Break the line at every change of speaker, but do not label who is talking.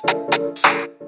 you